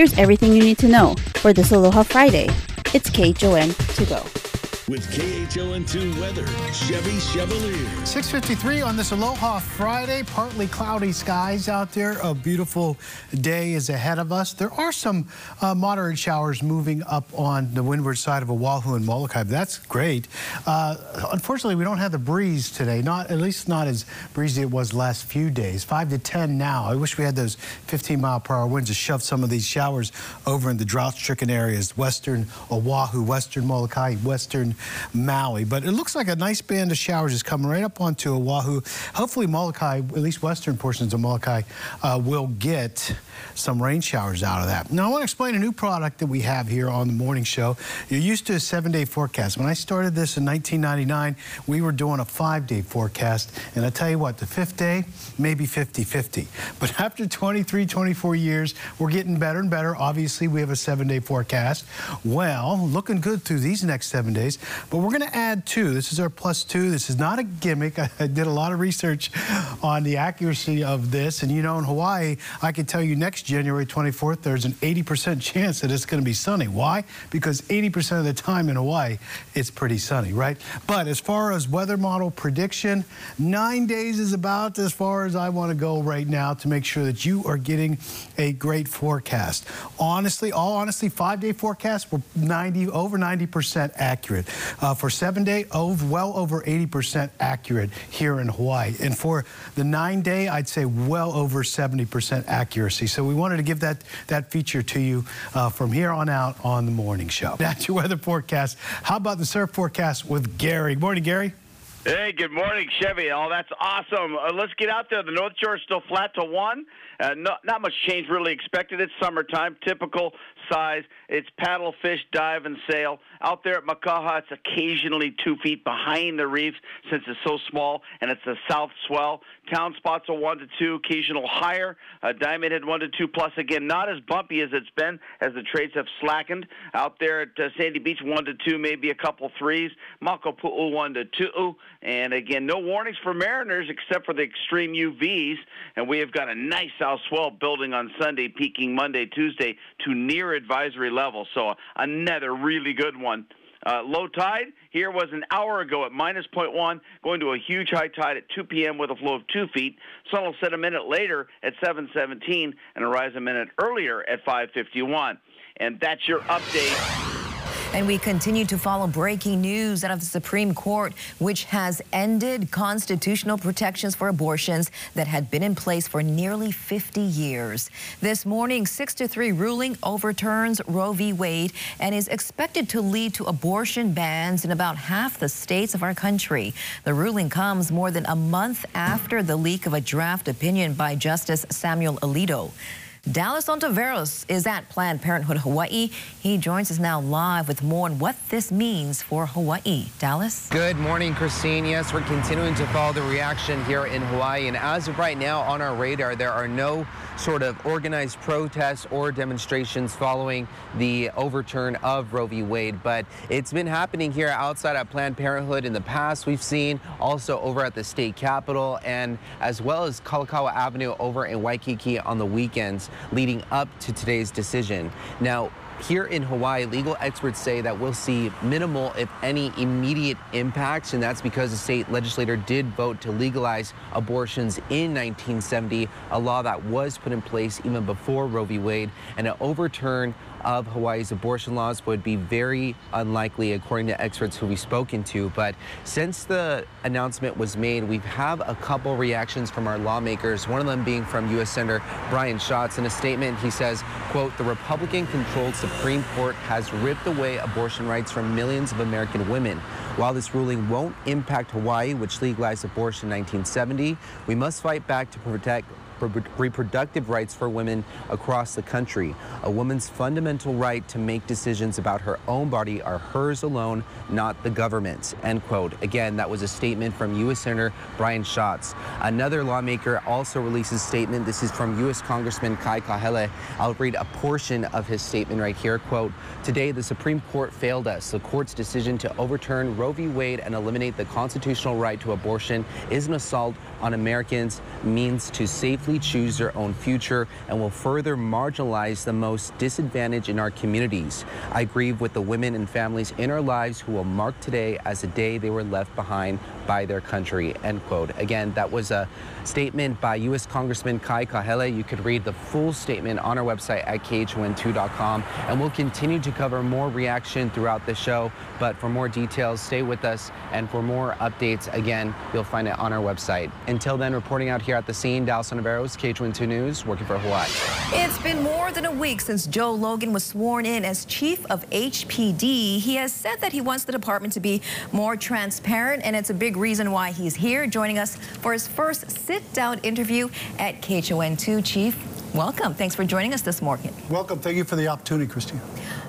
Here's everything you need to know for this Aloha Friday. It's KHON to go. With KHON2 weather, Chevy Chevalier. 653 on this Aloha Friday. Partly cloudy skies out there. A beautiful day is ahead of us. There are some uh, moderate showers moving up on the windward side of Oahu and Molokai. That's great. Uh, unfortunately, we don't have the breeze today. Not At least not as breezy it was last few days. 5 to 10 now. I wish we had those 15 mile per hour winds to shove some of these showers over in the drought-stricken areas. Western Oahu, Western Molokai, Western Maui. But it looks like a nice band of showers is coming right up onto Oahu. Hopefully Molokai, at least western portions of Molokai, uh, will get some rain showers out of that. Now I want to explain a new product that we have here on the morning show. You're used to a seven-day forecast. When I started this in 1999, we were doing a five-day forecast. And I tell you what, the fifth day, maybe 50-50. But after 23, 24 years, we're getting better and better. Obviously, we have a seven-day forecast. Well, looking good through these next seven days. But we're going to add two. This is our plus two. This is not a gimmick. I did a lot of research on the accuracy of this. And you know, in Hawaii, I can tell you next January 24th, there's an 80% chance that it's going to be sunny. Why? Because 80% of the time in Hawaii, it's pretty sunny, right? But as far as weather model prediction, nine days is about as far as I want to go right now to make sure that you are getting a great forecast. Honestly, all honestly, five-day forecasts we're 90, over 90% accurate. Uh, for seven day, well over 80% accurate here in Hawaii. And for the nine day, I'd say well over 70% accuracy. So we wanted to give that, that feature to you uh, from here on out on the morning show. That's your weather forecast. How about the surf forecast with Gary? Morning, Gary. Hey, good morning, Chevy. Oh, that's awesome. Uh, let's get out there. The North Shore is still flat to one. Uh, not much change really expected. It's summertime, typical size. It's paddle, fish, dive, and sail. Out there at Makaha, it's occasionally two feet behind the reef since it's so small, and it's a south swell. Town spots are one to two, occasional higher. Uh, Diamond Head one to two plus. Again, not as bumpy as it's been as the trades have slackened. Out there at uh, Sandy Beach, one to two, maybe a couple threes. Makapu'u one to two, and again, no warnings for mariners except for the extreme UVs. And we have got a nice south swell building on Sunday, peaking Monday, Tuesday to near advisory level. So another really good one. Uh, low tide here was an hour ago at minus 0.1, going to a huge high tide at 2 p.m. with a flow of 2 feet. Sun will set a minute later at 7:17 and rise a minute earlier at 5:51. And that's your update. And we continue to follow breaking news out of the Supreme Court, which has ended constitutional protections for abortions that had been in place for nearly 50 years. This morning, 6 to 3 ruling overturns Roe v. Wade and is expected to lead to abortion bans in about half the states of our country. The ruling comes more than a month after the leak of a draft opinion by Justice Samuel Alito. Dallas Ontiveros is at Planned Parenthood Hawaii. He joins us now live with more on what this means for Hawaii. Dallas? Good morning, Christine. Yes, we're continuing to follow the reaction here in Hawaii. And as of right now on our radar, there are no sort of organized protests or demonstrations following the overturn of Roe v. Wade. But it's been happening here outside at Planned Parenthood in the past. We've seen also over at the state capitol and as well as Kalakaua Avenue over in Waikiki on the weekends leading up to today's decision. Now, here in Hawaii, legal experts say that we'll see minimal, if any, immediate impacts, and that's because the state legislator did vote to legalize abortions in 1970, a law that was put in place even before Roe v. Wade, and an overturn of Hawaii's abortion laws would be very unlikely, according to experts who we've spoken to. But since the announcement was made, we have a couple reactions from our lawmakers, one of them being from U.S. Senator Brian Schatz. In a statement, he says, quote, the Republican-controlled Supreme Court has ripped away abortion rights from millions of American women. While this ruling won't impact Hawaii, which legalized abortion in 1970, we must fight back to protect reproductive rights for women across the country. A woman's fundamental right to make decisions about her own body are hers alone, not the government's. End quote. Again, that was a statement from U.S. Senator Brian Schatz. Another lawmaker also released a statement. This is from U.S. Congressman Kai Kahele. I'll read a portion of his statement right here. Quote, today the Supreme Court failed us. The court's decision to overturn Roe v. Wade and eliminate the constitutional right to abortion is an assault on Americans, means to safely choose their own future and will further marginalize the most disadvantaged in our communities. I grieve with the women and families in our lives who will mark today as the day they were left behind by their country, end quote. Again, that was a statement by U.S. Congressman Kai Kahele. You could read the full statement on our website at KHON2.com, and we'll continue to cover more reaction throughout the show. But for more details, stay with us, and for more updates, again, you'll find it on our website. Until then, reporting out here at the scene, Dallas Navarro's KHON2 News, working for Hawaii. It's been more than a week since Joe Logan was sworn in as chief of HPD. He has said that he wants the department to be more transparent, and it's a big reason why he's here joining us for his first sit-down interview at KHON2. Chief, welcome. Thanks for joining us this morning. Welcome. Thank you for the opportunity, Christine.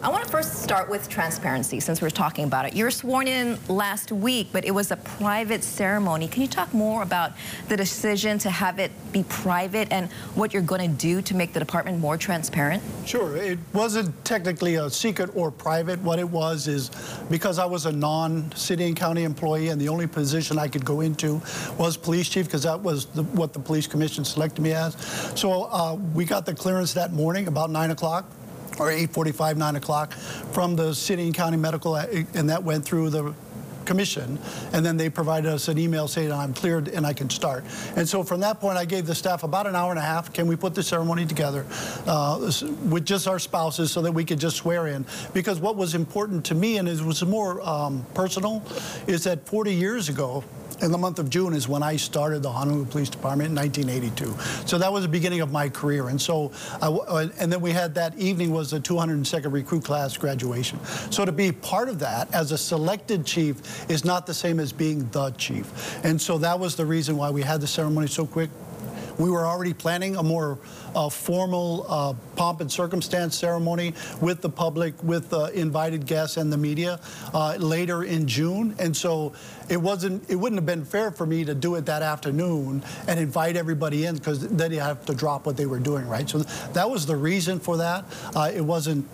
I want to first start with transparency since we're talking about it. You were sworn in last week, but it was a private ceremony. Can you talk more about the decision to have it be private and what you're going to do to make the department more transparent? Sure. It wasn't technically a secret or private. What it was is because I was a non-city and county employee and the only position I could go into was police chief because that was the, what the police commission selected me as. So uh, we got the clearance that morning about 9 o'clock or 8.45, 9 o'clock from the city and county medical, uh, and that went through the commission, and then they provided us an email saying I'm cleared and I can start. And so from that point, I gave the staff about an hour and a half. Can we put the ceremony together uh, with just our spouses so that we could just swear in? Because what was important to me, and it was more um, personal, is that 40 years ago, in the month of June is when I started the Honolulu Police Department in 1982. So that was the beginning of my career. And so, uh, and then we had that evening was the 202nd recruit class graduation. So to be part of that as a selected chief is not the same as being the chief. And so that was the reason why we had the ceremony so quick we were already planning a more uh, formal uh, pomp and circumstance ceremony with the public, with uh, invited guests and the media uh, later in June. And so it wasn't, it wouldn't have been fair for me to do it that afternoon and invite everybody in because then you have to drop what they were doing, right? So that was the reason for that. Uh, it wasn't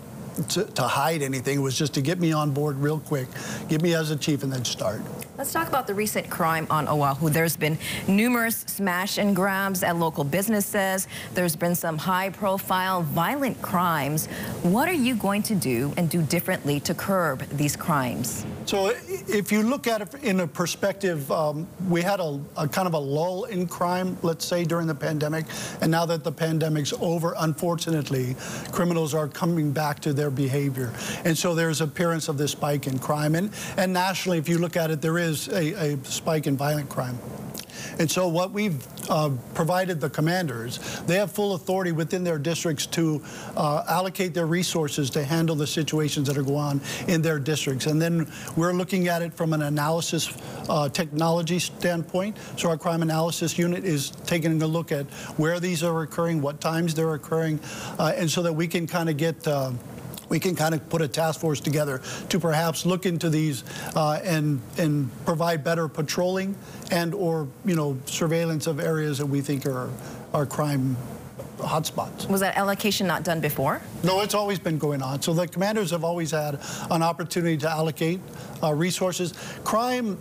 to, to, hide anything. It was just to get me on board real quick, get me as a chief, and then start. Let's talk about the recent crime on Oahu. There's been numerous smash and grabs at local businesses. There's been some high-profile violent crimes. What are you going to do and do differently to curb these crimes? So if you look at it in a perspective, um, we had a, a, kind of a lull in crime, let's say, during the pandemic. And now that the pandemic's over, unfortunately, criminals are coming back to their behavior. And so there's appearance of this spike in crime. And, and nationally, if you look at it, there is a, a spike in violent crime. And so what we've uh, provided the commanders, they have full authority within their districts to uh, allocate their resources to handle the situations that are going on in their districts. And then we're looking at it from an analysis uh, technology standpoint. So our crime analysis unit is taking a look at where these are occurring, what times they're occurring, uh, and so that we can kind of get uh, we can kind of put a task force together to perhaps look into these uh, and and provide better patrolling and or you know surveillance of areas that we think are are crime hotspots. Was that allocation not done before? No, it's always been going on. So the commanders have always had an opportunity to allocate uh, resources. Crime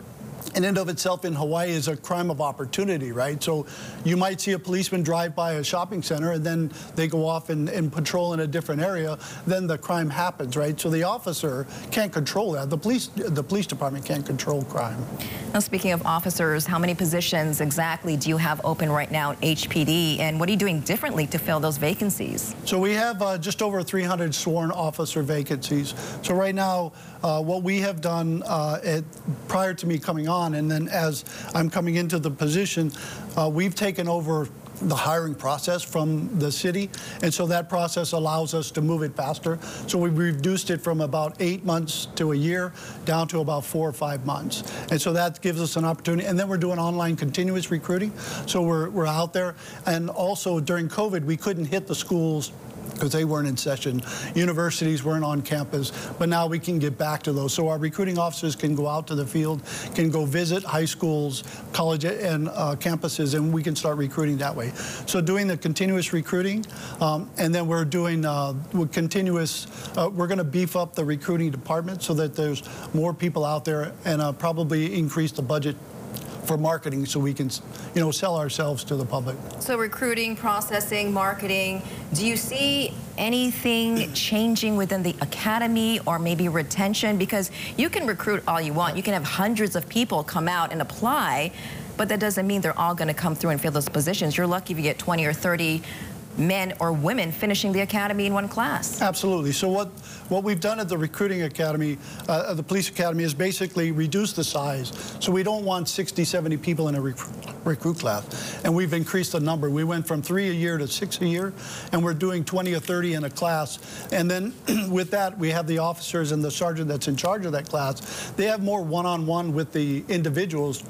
in and of itself in Hawaii is a crime of opportunity, right? So you might see a policeman drive by a shopping center and then they go off and, and patrol in a different area, then the crime happens, right? So the officer can't control that. The police, the police department can't control crime. Now, speaking of officers, how many positions exactly do you have open right now at HPD, and what are you doing differently to fill those vacancies? So we have uh, just over 300 sworn officer vacancies. So right now, uh, what we have done uh, at, prior to me coming on, and then as I'm coming into the position, uh, we've taken over the hiring process from the city. And so that process allows us to move it faster. So we reduced it from about eight months to a year down to about four or five months. And so that gives us an opportunity. And then we're doing online continuous recruiting. So we're, we're out there. And also during COVID, we couldn't hit the schools because they weren't in session. Universities weren't on campus, but now we can get back to those. So our recruiting officers can go out to the field, can go visit high schools, college and uh, campuses, and we can start recruiting that way. So doing the continuous recruiting, um, and then we're doing uh, continuous, uh, we're going to beef up the recruiting department so that there's more people out there and uh, probably increase the budget for marketing so we can, you know, sell ourselves to the public. So recruiting, processing, marketing, do you see anything changing within the academy or maybe retention? Because you can recruit all you want. You can have hundreds of people come out and apply, but that doesn't mean they're all going to come through and fill those positions. You're lucky if you get 20 or 30 men or women finishing the academy in one class. Absolutely. So what what we've done at the recruiting academy, uh, the police academy, is basically reduce the size. So we don't want 60, 70 people in a rec recruit class, and we've increased the number. We went from three a year to six a year, and we're doing 20 or 30 in a class. And then with that, we have the officers and the sergeant that's in charge of that class. They have more one-on-one -on -one with the individuals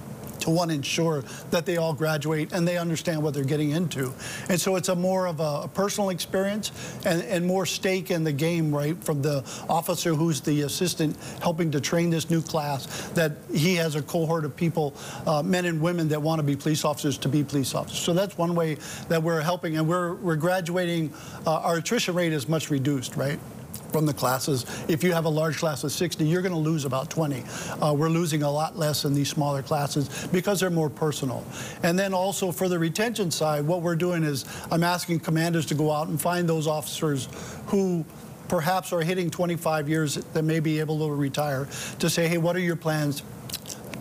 to to ensure that they all graduate and they understand what they're getting into. And so it's a more of a, a personal experience and, and, more stake in the game, right, from the officer who's the assistant helping to train this new class, that he has a cohort of people, uh, men and women that want to be police officers to be police officers. So that's one way that we're helping and we're, we're graduating, uh, our attrition rate is much reduced, right? From the classes. If you have a large class of 60, you're going to lose about 20. Uh, we're losing a lot less in these smaller classes because they're more personal. And then also for the retention side, what we're doing is I'm asking commanders to go out and find those officers who perhaps are hitting 25 years that may be able to retire to say, hey, what are your plans?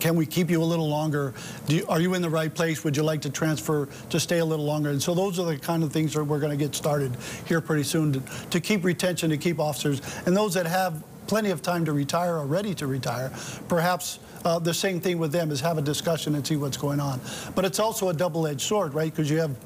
Can we keep you a little longer? You, are you in the right place? Would you like to transfer to stay a little longer? And so those are the kind of things that we're going to get started here pretty soon to, to keep retention, to keep officers. And those that have plenty of time to retire or ready to retire, perhaps uh, the same thing with them is have a discussion and see what's going on. But it's also a double-edged sword, right? Because you have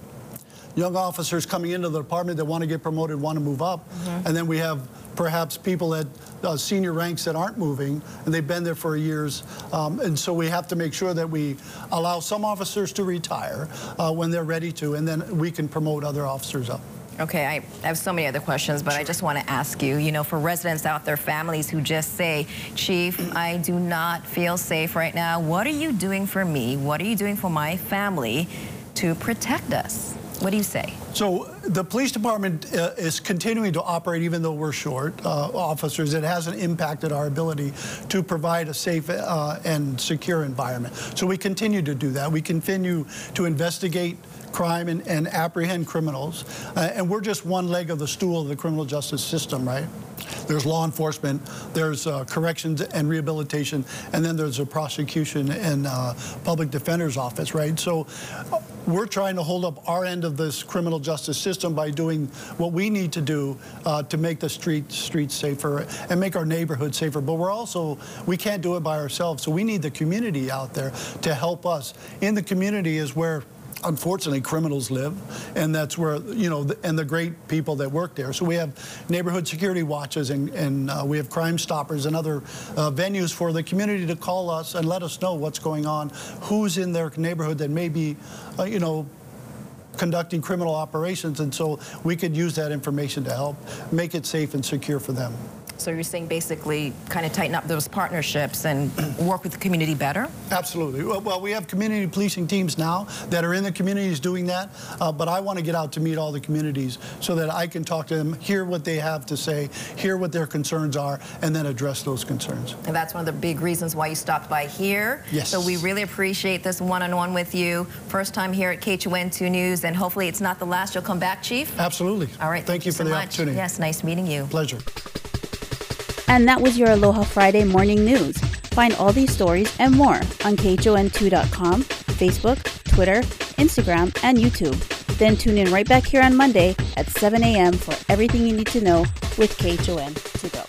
young officers coming into the department that want to get promoted, want to move up, mm -hmm. and then we have perhaps people at uh, senior ranks that aren't moving, and they've been there for years. Um, and so we have to make sure that we allow some officers to retire uh, when they're ready to, and then we can promote other officers up. Okay, I have so many other questions, but sure. I just want to ask you, you know, for residents out there, families who just say, Chief, I do not feel safe right now. What are you doing for me? What are you doing for my family to protect us? What do you say? So the police department uh, is continuing to operate even though we're short uh, officers. It hasn't impacted our ability to provide a safe uh, and secure environment. So we continue to do that. We continue to investigate crime and, and apprehend criminals. Uh, and we're just one leg of the stool of the criminal justice system, right? There's law enforcement, there's uh, corrections and rehabilitation, and then there's a prosecution and uh, public defender's office, right? So we're trying to hold up our end of this criminal justice system by doing what we need to do uh, to make the street, streets safer and make our neighborhoods safer. But we're also, we can't do it by ourselves. So we need the community out there to help us. In the community is where unfortunately criminals live and that's where you know and the great people that work there. So we have neighborhood security watches and, and uh, we have crime stoppers and other uh, venues for the community to call us and let us know what's going on who's in their neighborhood that may be uh, you know conducting criminal operations. And so we could use that information to help make it safe and secure for them so you're saying basically kind of tighten up those partnerships and work with the community better? Absolutely. Well, we have community policing teams now that are in the communities doing that, uh, but I want to get out to meet all the communities so that I can talk to them, hear what they have to say, hear what their concerns are, and then address those concerns. And that's one of the big reasons why you stopped by here. Yes. So we really appreciate this one-on-one -on -one with you. First time here at KHON2 News, and hopefully it's not the last. You'll come back, Chief? Absolutely. All right. Thank, thank you, you for so the much. opportunity. Yes, nice meeting you. Pleasure. And that was your Aloha Friday morning news. Find all these stories and more on KHON2.com, Facebook, Twitter, Instagram, and YouTube. Then tune in right back here on Monday at 7 a.m. for everything you need to know with KHON to go.